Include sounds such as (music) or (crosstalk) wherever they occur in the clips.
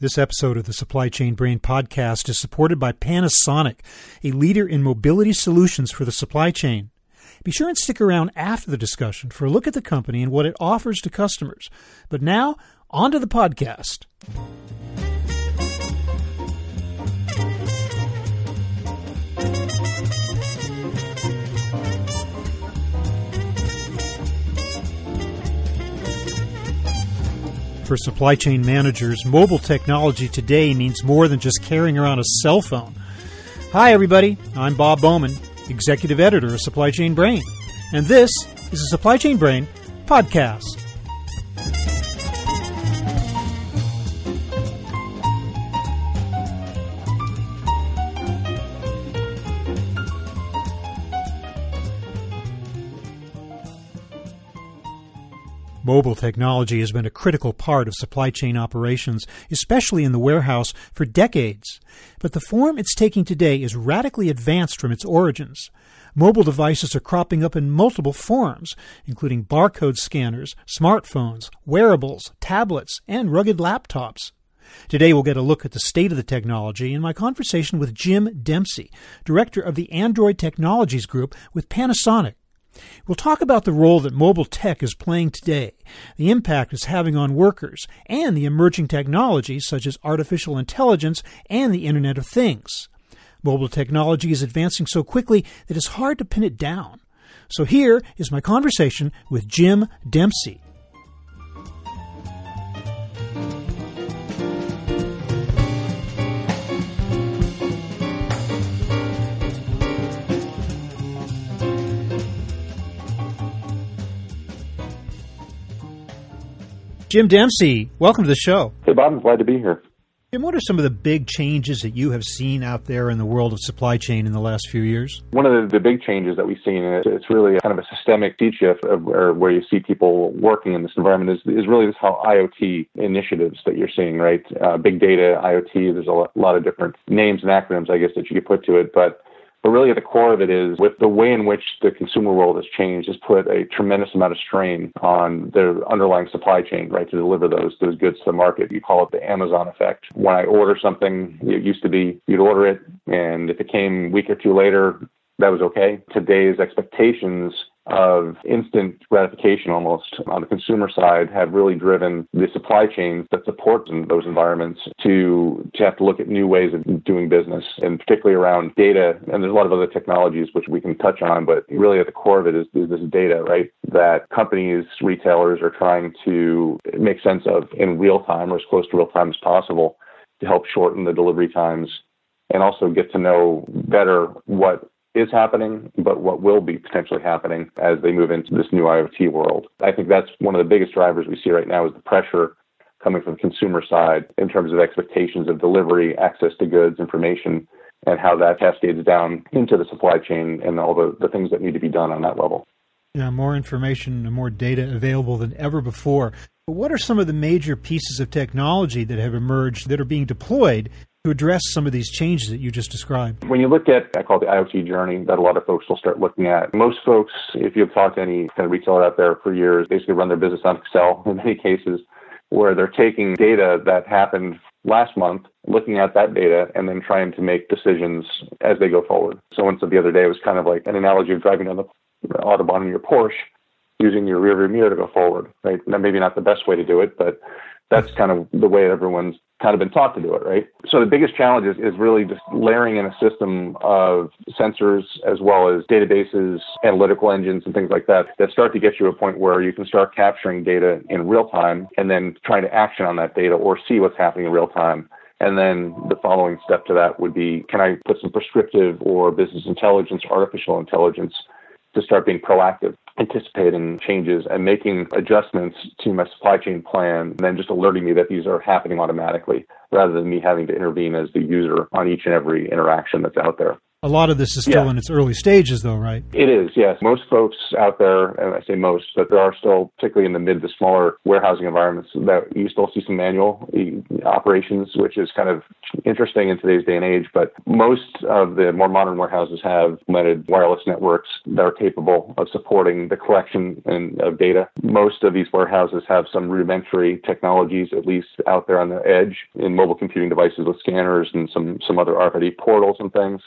This episode of the Supply Chain Brain podcast is supported by Panasonic, a leader in mobility solutions for the supply chain. Be sure and stick around after the discussion for a look at the company and what it offers to customers. But now, on to the podcast. For supply chain managers, mobile technology today means more than just carrying around a cell phone. Hi, everybody. I'm Bob Bowman, Executive Editor of Supply Chain Brain, and this is a Supply Chain Brain podcast. Mobile technology has been a critical part of supply chain operations, especially in the warehouse, for decades. But the form it's taking today is radically advanced from its origins. Mobile devices are cropping up in multiple forms, including barcode scanners, smartphones, wearables, tablets, and rugged laptops. Today we'll get a look at the state of the technology in my conversation with Jim Dempsey, director of the Android Technologies Group with Panasonic. We'll talk about the role that mobile tech is playing today, the impact it's having on workers, and the emerging technologies such as artificial intelligence and the Internet of Things. Mobile technology is advancing so quickly that it's hard to pin it down. So here is my conversation with Jim Dempsey. Jim Dempsey, welcome to the show. Hey, Bob. I'm glad to be here. Jim, what are some of the big changes that you have seen out there in the world of supply chain in the last few years? One of the, the big changes that we've seen, is it's really kind of a systemic sea shift of where, where you see people working in this environment, is, is really this how IoT initiatives that you're seeing, right? Uh, big data, IoT, there's a lot, a lot of different names and acronyms, I guess, that you could put to it. But but really, at the core of it is with the way in which the consumer world has changed, has put a tremendous amount of strain on the underlying supply chain, right, to deliver those those goods to the market. You call it the Amazon effect. When I order something, it used to be you'd order it, and if it came a week or two later, that was okay. Today's expectations of instant gratification almost on the consumer side have really driven the supply chains that support those environments to, to have to look at new ways of doing business and particularly around data. And there's a lot of other technologies which we can touch on, but really at the core of it is, is this data, right? That companies, retailers are trying to make sense of in real time or as close to real time as possible to help shorten the delivery times and also get to know better what is happening, but what will be potentially happening as they move into this new IoT world. I think that's one of the biggest drivers we see right now is the pressure coming from the consumer side in terms of expectations of delivery, access to goods, information, and how that cascades down into the supply chain and all the, the things that need to be done on that level. Yeah, more information and more data available than ever before. But what are some of the major pieces of technology that have emerged that are being deployed to address some of these changes that you just described? When you look at, I call it the IoT journey that a lot of folks will start looking at. Most folks, if you've talked to any kind of retailer out there for years, basically run their business on Excel (laughs) in many cases, where they're taking data that happened last month, looking at that data, and then trying to make decisions as they go forward. Someone said the other day it was kind of like an analogy of driving on the Autobahn in your Porsche using your rearview mirror to go forward, right? Now, maybe not the best way to do it, but that's kind of the way everyone's kind of been taught to do it, right? So the biggest challenge is, is really just layering in a system of sensors as well as databases, analytical engines, and things like that that start to get you to a point where you can start capturing data in real time and then trying to action on that data or see what's happening in real time. And then the following step to that would be can I put some prescriptive or business intelligence, artificial intelligence to start being proactive anticipating changes and making adjustments to my supply chain plan and then just alerting me that these are happening automatically rather than me having to intervene as the user on each and every interaction that's out there. A lot of this is still yeah. in its early stages, though, right? It is, yes. Most folks out there, and I say most, but there are still, particularly in the mid to smaller warehousing environments, that you still see some manual operations, which is kind of interesting in today's day and age, but most of the more modern warehouses have implemented wireless networks that are capable of supporting the collection and, of data. Most of these warehouses have some rudimentary technologies, at least out there on the edge, in mobile computing devices with scanners and some, some other RFID portals and things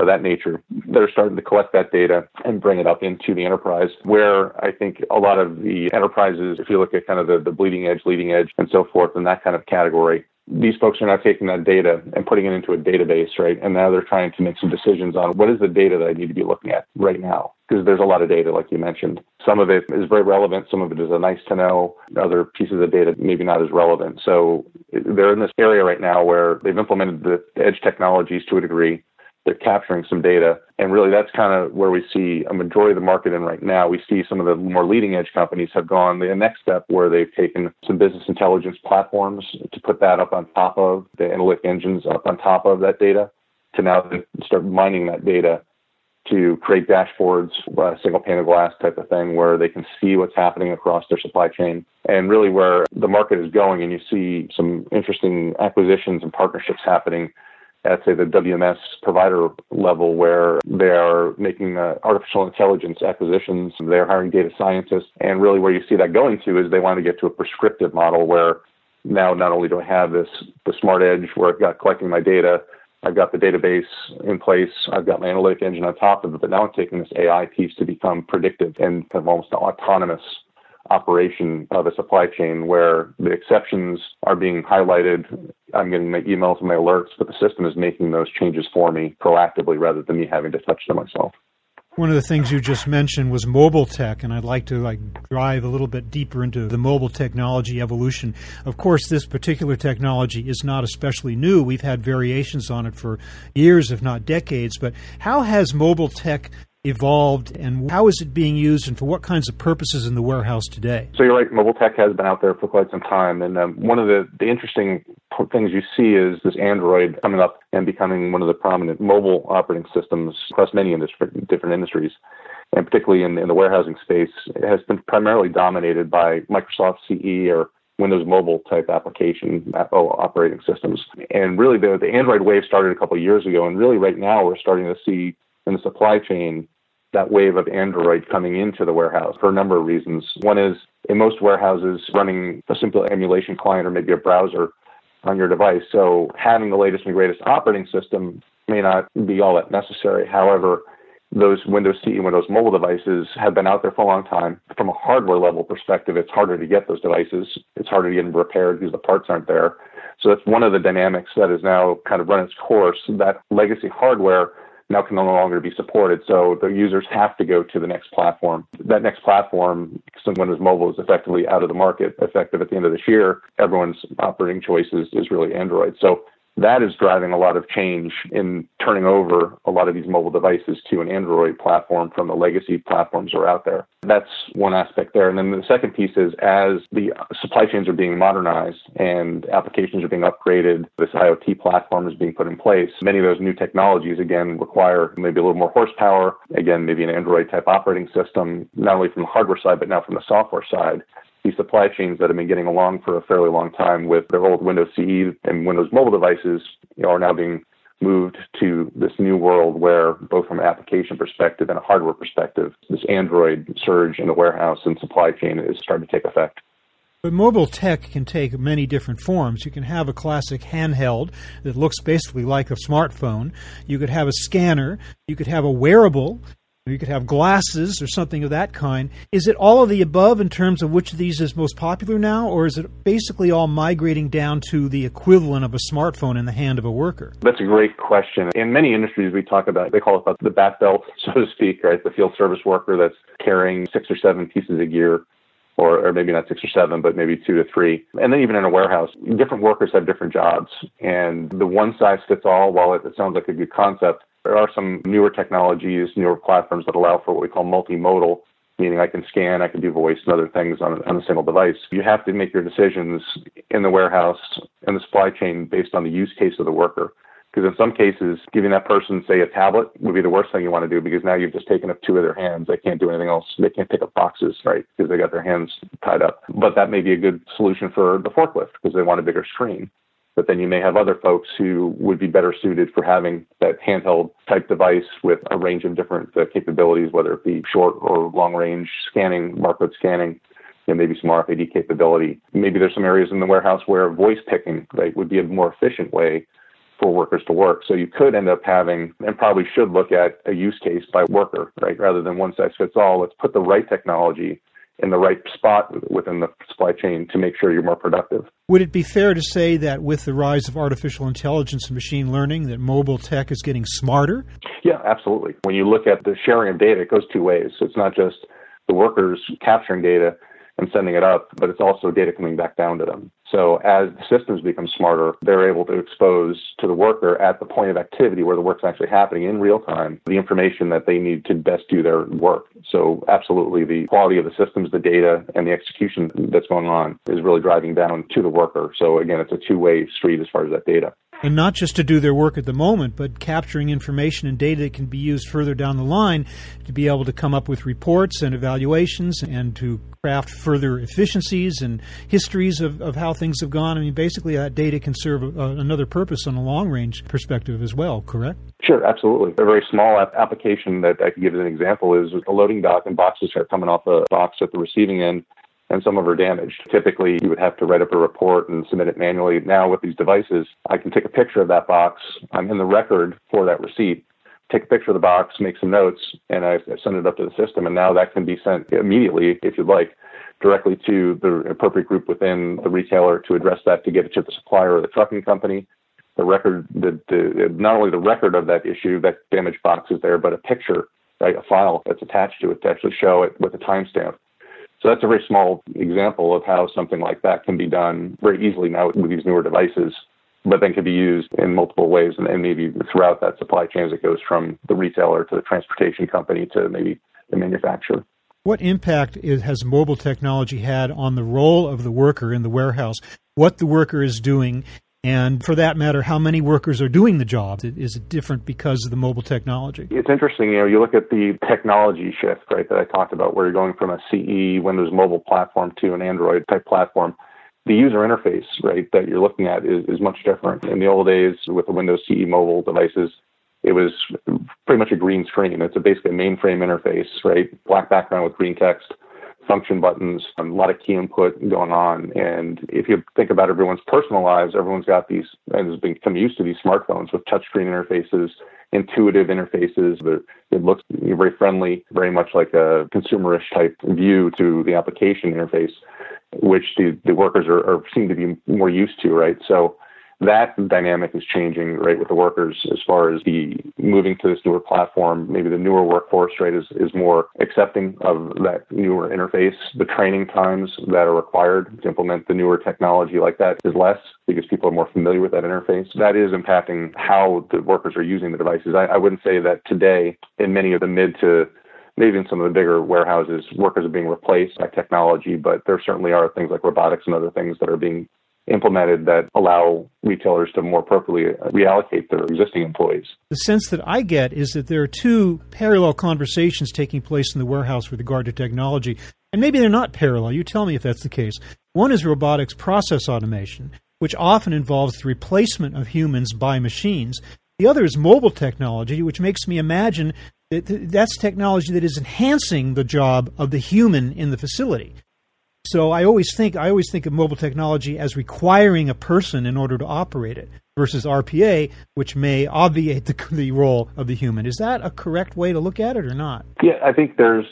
of that nature that are starting to collect that data and bring it up into the enterprise where I think a lot of the enterprises, if you look at kind of the, the bleeding edge, leading edge and so forth in that kind of category, these folks are now taking that data and putting it into a database, right? And now they're trying to make some decisions on what is the data that I need to be looking at right now? Because there's a lot of data, like you mentioned. Some of it is very relevant. Some of it is a nice to know. Other pieces of data maybe not as relevant. So they're in this area right now where they've implemented the edge technologies to a degree they're capturing some data. And really, that's kind of where we see a majority of the market in right now. We see some of the more leading edge companies have gone the next step where they've taken some business intelligence platforms to put that up on top of the analytic engines up on top of that data to now start mining that data to create dashboards, a single pane of glass type of thing where they can see what's happening across their supply chain and really where the market is going. And you see some interesting acquisitions and partnerships happening at say the WMS provider level where they are making uh, artificial intelligence acquisitions. They're hiring data scientists. And really where you see that going to is they want to get to a prescriptive model where now not only do I have this the smart edge where I've got collecting my data, I've got the database in place, I've got my analytic engine on top of it, but now I'm taking this AI piece to become predictive and kind of almost autonomous operation of a supply chain where the exceptions are being highlighted. I'm getting my emails and my alerts, but the system is making those changes for me proactively rather than me having to touch them myself. One of the things you just mentioned was mobile tech, and I'd like to like drive a little bit deeper into the mobile technology evolution. Of course, this particular technology is not especially new. We've had variations on it for years, if not decades. But how has mobile tech evolved and how is it being used and for what kinds of purposes in the warehouse today? So you're right, mobile tech has been out there for quite some time. And um, one of the, the interesting things you see is this Android coming up and becoming one of the prominent mobile operating systems across many industry, different industries. And particularly in, in the warehousing space, it has been primarily dominated by Microsoft CE or Windows Mobile type application oh, operating systems. And really, the, the Android wave started a couple of years ago. And really, right now, we're starting to see in the supply chain that wave of Android coming into the warehouse for a number of reasons. One is in most warehouses running a simple emulation client or maybe a browser on your device. So having the latest and greatest operating system may not be all that necessary. However, those Windows CE, and Windows mobile devices have been out there for a long time. From a hardware level perspective, it's harder to get those devices. It's harder to get them repaired because the parts aren't there. So that's one of the dynamics that has now kind of run its course. That legacy hardware now can no longer be supported. So the users have to go to the next platform. That next platform, since Windows Mobile is effectively out of the market, effective at the end of this year, everyone's operating choice is, is really Android. So that is driving a lot of change in turning over a lot of these mobile devices to an Android platform from the legacy platforms that are out there. That's one aspect there. And then the second piece is as the supply chains are being modernized and applications are being upgraded, this IoT platform is being put in place. Many of those new technologies, again, require maybe a little more horsepower, again, maybe an Android type operating system, not only from the hardware side, but now from the software side these supply chains that have been getting along for a fairly long time with their old Windows CE and Windows mobile devices you know, are now being moved to this new world where both from an application perspective and a hardware perspective, this Android surge in the warehouse and supply chain is starting to take effect. But mobile tech can take many different forms. You can have a classic handheld that looks basically like a smartphone. You could have a scanner. You could have a wearable. You could have glasses or something of that kind. Is it all of the above in terms of which of these is most popular now, or is it basically all migrating down to the equivalent of a smartphone in the hand of a worker? That's a great question. In many industries, we talk about, they call it the bat belt, (laughs) so to speak, right? The field service worker that's carrying six or seven pieces of gear. Or, or maybe not six or seven, but maybe two to three. And then even in a warehouse, different workers have different jobs. And the one size fits all, while it, it sounds like a good concept, there are some newer technologies, newer platforms that allow for what we call multimodal, meaning I can scan, I can do voice and other things on, on a single device. You have to make your decisions in the warehouse and the supply chain based on the use case of the worker. Because in some cases, giving that person, say, a tablet would be the worst thing you want to do because now you've just taken up two of their hands. They can't do anything else. They can't pick up boxes, right? Because they got their hands tied up. But that may be a good solution for the forklift because they want a bigger screen. But then you may have other folks who would be better suited for having that handheld type device with a range of different uh, capabilities, whether it be short or long range scanning, barcode scanning, and maybe some RFID capability. Maybe there's some areas in the warehouse where voice picking right, would be a more efficient way for workers to work. So you could end up having, and probably should look at a use case by worker, right? Rather than one size fits all, let's put the right technology in the right spot within the supply chain to make sure you're more productive. Would it be fair to say that with the rise of artificial intelligence and machine learning, that mobile tech is getting smarter? Yeah, absolutely. When you look at the sharing of data, it goes two ways. So it's not just the workers capturing data, and sending it up, but it's also data coming back down to them. So as the systems become smarter, they're able to expose to the worker at the point of activity where the work's actually happening in real time the information that they need to best do their work. So absolutely the quality of the systems, the data, and the execution that's going on is really driving down to the worker. So again, it's a two-way street as far as that data and not just to do their work at the moment, but capturing information and data that can be used further down the line to be able to come up with reports and evaluations and to craft further efficiencies and histories of, of how things have gone. I mean, basically, that data can serve a, another purpose on a long range perspective as well, correct? Sure, absolutely. A very small application that I could give as an example is a loading dock and boxes start coming off a box at the receiving end and some of are damaged. Typically, you would have to write up a report and submit it manually. Now, with these devices, I can take a picture of that box. I'm in the record for that receipt. Take a picture of the box, make some notes, and I send it up to the system. And now that can be sent immediately, if you'd like, directly to the appropriate group within the retailer to address that to get it to the supplier or the trucking company. The record, the, the, not only the record of that issue, that damaged box is there, but a picture, right, a file that's attached to it to actually show it with a timestamp. So that's a very small example of how something like that can be done very easily now with these newer devices, but then can be used in multiple ways and, and maybe throughout that supply chain as it goes from the retailer to the transportation company to maybe the manufacturer. What impact is, has mobile technology had on the role of the worker in the warehouse? What the worker is doing and for that matter, how many workers are doing the job? Is it different because of the mobile technology? It's interesting. You know, you look at the technology shift, right, that I talked about, where you're going from a CE Windows mobile platform to an Android type platform. The user interface, right, that you're looking at is, is much different. In the old days, with the Windows CE mobile devices, it was pretty much a green screen. It's a basically a mainframe interface, right? Black background with green text function buttons, a lot of key input going on. And if you think about everyone's personal lives, everyone's got these and has become used to these smartphones with touchscreen interfaces, intuitive interfaces. It looks very friendly, very much like a consumerish type view to the application interface, which the, the workers are, are seem to be more used to, right? So that dynamic is changing, right, with the workers as far as the moving to this newer platform. Maybe the newer workforce, right, is, is more accepting of that newer interface. The training times that are required to implement the newer technology like that is less because people are more familiar with that interface. That is impacting how the workers are using the devices. I, I wouldn't say that today in many of the mid to maybe in some of the bigger warehouses, workers are being replaced by technology, but there certainly are things like robotics and other things that are being implemented that allow retailers to more appropriately uh, reallocate their existing employees. The sense that I get is that there are two parallel conversations taking place in the warehouse with regard to technology. And maybe they're not parallel. You tell me if that's the case. One is robotics process automation, which often involves the replacement of humans by machines. The other is mobile technology, which makes me imagine that that's technology that is enhancing the job of the human in the facility. So I always think I always think of mobile technology as requiring a person in order to operate it versus RPA, which may obviate the, the role of the human. Is that a correct way to look at it or not? Yeah, I think there's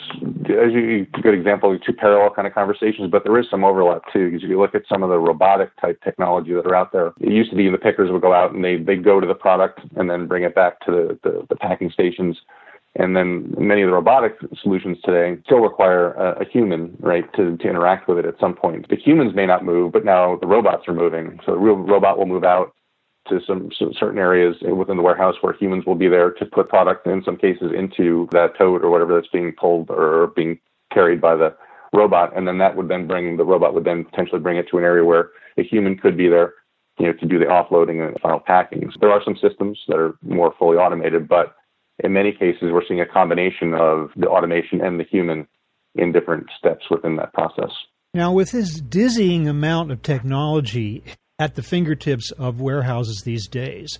as you good example two parallel kind of conversations, but there is some overlap too. Because if you look at some of the robotic type technology that are out there, it used to be the pickers would go out and they they go to the product and then bring it back to the, the, the packing stations and then many of the robotic solutions today still require a, a human, right, to, to interact with it at some point. The humans may not move, but now the robots are moving. So the real robot will move out to some, some, certain areas within the warehouse where humans will be there to put product in some cases into that tote or whatever that's being pulled or being carried by the robot and then that would then bring the robot would then potentially bring it to an area where a human could be there you know to do the offloading and final packing so there are some systems that are more fully automated but in many cases, we're seeing a combination of the automation and the human in different steps within that process. Now, with this dizzying amount of technology, at the fingertips of warehouses these days.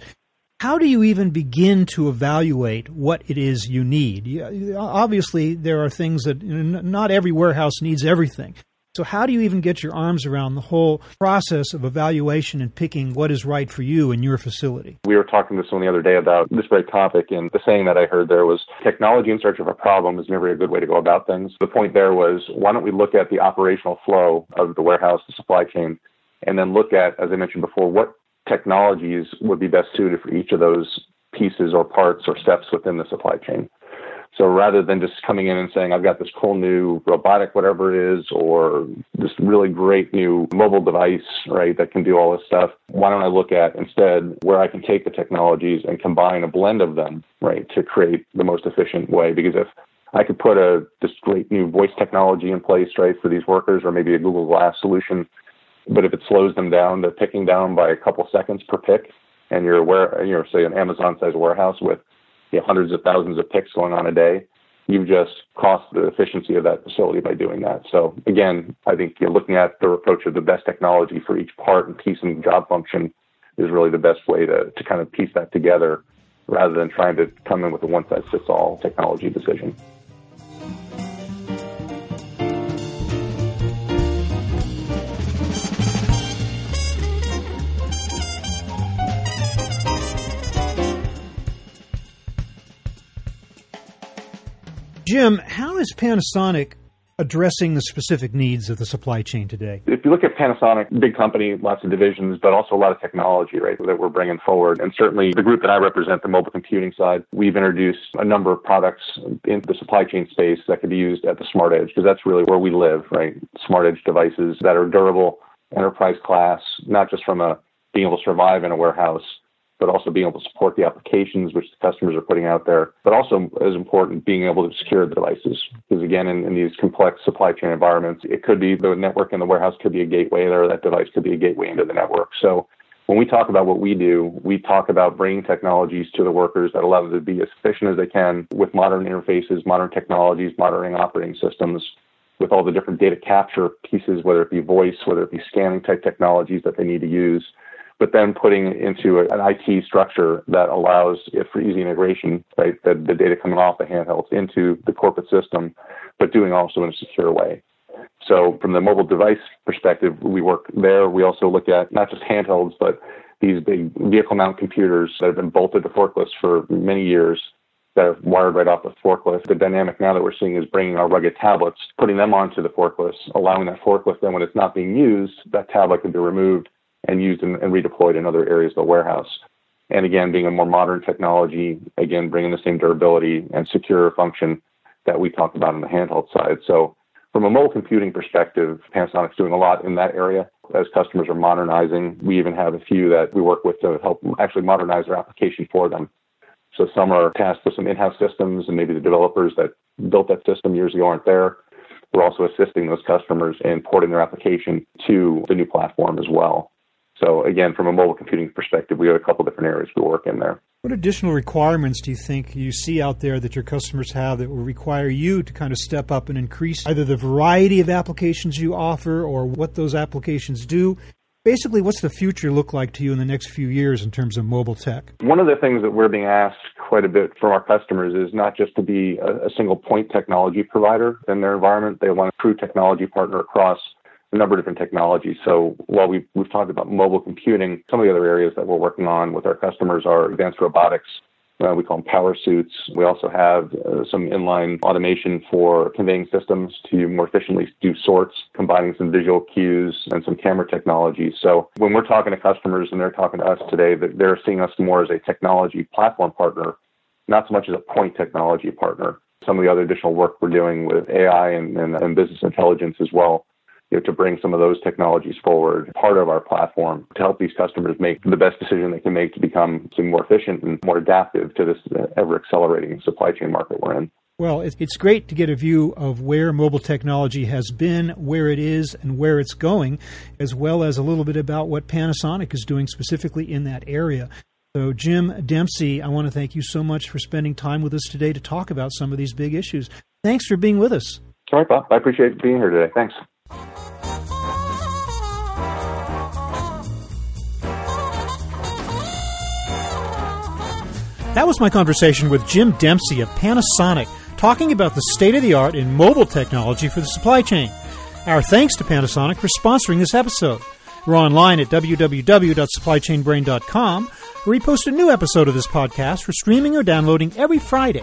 How do you even begin to evaluate what it is you need? Obviously, there are things that not every warehouse needs everything. So, how do you even get your arms around the whole process of evaluation and picking what is right for you and your facility? We were talking to someone the other day about this very topic, and the saying that I heard there was technology in search of a problem is never a good way to go about things. The point there was why don't we look at the operational flow of the warehouse, the supply chain, and then look at, as I mentioned before, what technologies would be best suited for each of those pieces or parts or steps within the supply chain. So rather than just coming in and saying, I've got this cool new robotic, whatever it is, or this really great new mobile device, right, that can do all this stuff, why don't I look at instead where I can take the technologies and combine a blend of them, right, to create the most efficient way? Because if I could put a this great new voice technology in place, right, for these workers, or maybe a Google Glass solution but if it slows them down they're picking down by a couple seconds per pick, and you're aware, you know, say an Amazon-sized warehouse with you know, hundreds of thousands of picks going on a day, you've just cost the efficiency of that facility by doing that. So again, I think you're looking at the approach of the best technology for each part and piece and job function is really the best way to, to kind of piece that together rather than trying to come in with a one size fits all technology decision. Jim, how is Panasonic addressing the specific needs of the supply chain today? If you look at Panasonic, big company, lots of divisions, but also a lot of technology, right, that we're bringing forward. And certainly the group that I represent, the mobile computing side, we've introduced a number of products in the supply chain space that could be used at the smart edge, because that's really where we live, right? Smart edge devices that are durable, enterprise class, not just from a being able to survive in a warehouse, but also being able to support the applications which the customers are putting out there, but also as important, being able to secure the devices. Because again, in, in, these complex supply chain environments, it could be the network in the warehouse could be a gateway there, that device could be a gateway into the network. So when we talk about what we do, we talk about bringing technologies to the workers that allow them to be as efficient as they can with modern interfaces, modern technologies, modern operating systems, with all the different data capture pieces, whether it be voice, whether it be scanning type technologies that they need to use but then putting into an IT structure that allows for easy integration, right? The, the data coming off the handhelds into the corporate system, but doing also in a secure way. So from the mobile device perspective, we work there. We also look at not just handhelds, but these big vehicle mount computers that have been bolted to forklifts for many years that are wired right off the forklift. The dynamic now that we're seeing is bringing our rugged tablets, putting them onto the forklifts, allowing that forklift then when it's not being used, that tablet can be removed and used and, and redeployed in other areas of the warehouse. And again, being a more modern technology, again, bringing the same durability and secure function that we talked about on the handheld side. So from a mobile computing perspective, Panasonic's doing a lot in that area as customers are modernizing. We even have a few that we work with to help actually modernize their application for them. So some are tasked with some in-house systems and maybe the developers that built that system years ago aren't there. We're also assisting those customers in porting their application to the new platform as well. So again, from a mobile computing perspective, we have a couple different areas we work in there. What additional requirements do you think you see out there that your customers have that will require you to kind of step up and increase either the variety of applications you offer or what those applications do? Basically, what's the future look like to you in the next few years in terms of mobile tech? One of the things that we're being asked quite a bit from our customers is not just to be a, a single point technology provider in their environment. They want a true technology partner across a number of different technologies. So while we've, we've talked about mobile computing, some of the other areas that we're working on with our customers are advanced robotics. Uh, we call them power suits. We also have uh, some inline automation for conveying systems to more efficiently do sorts, combining some visual cues and some camera technology. So when we're talking to customers and they're talking to us today, they're seeing us more as a technology platform partner, not so much as a point technology partner. Some of the other additional work we're doing with AI and, and, and business intelligence as well you know, to bring some of those technologies forward, part of our platform to help these customers make the best decision they can make to become more efficient and more adaptive to this uh, ever accelerating supply chain market we're in. Well, it's great to get a view of where mobile technology has been, where it is, and where it's going, as well as a little bit about what Panasonic is doing specifically in that area. So, Jim Dempsey, I want to thank you so much for spending time with us today to talk about some of these big issues. Thanks for being with us. All right, Bob. I appreciate being here today. Thanks. That was my conversation with Jim Dempsey of Panasonic, talking about the state of the art in mobile technology for the supply chain. Our thanks to Panasonic for sponsoring this episode. We're online at www.supplychainbrain.com, where we post a new episode of this podcast for streaming or downloading every Friday.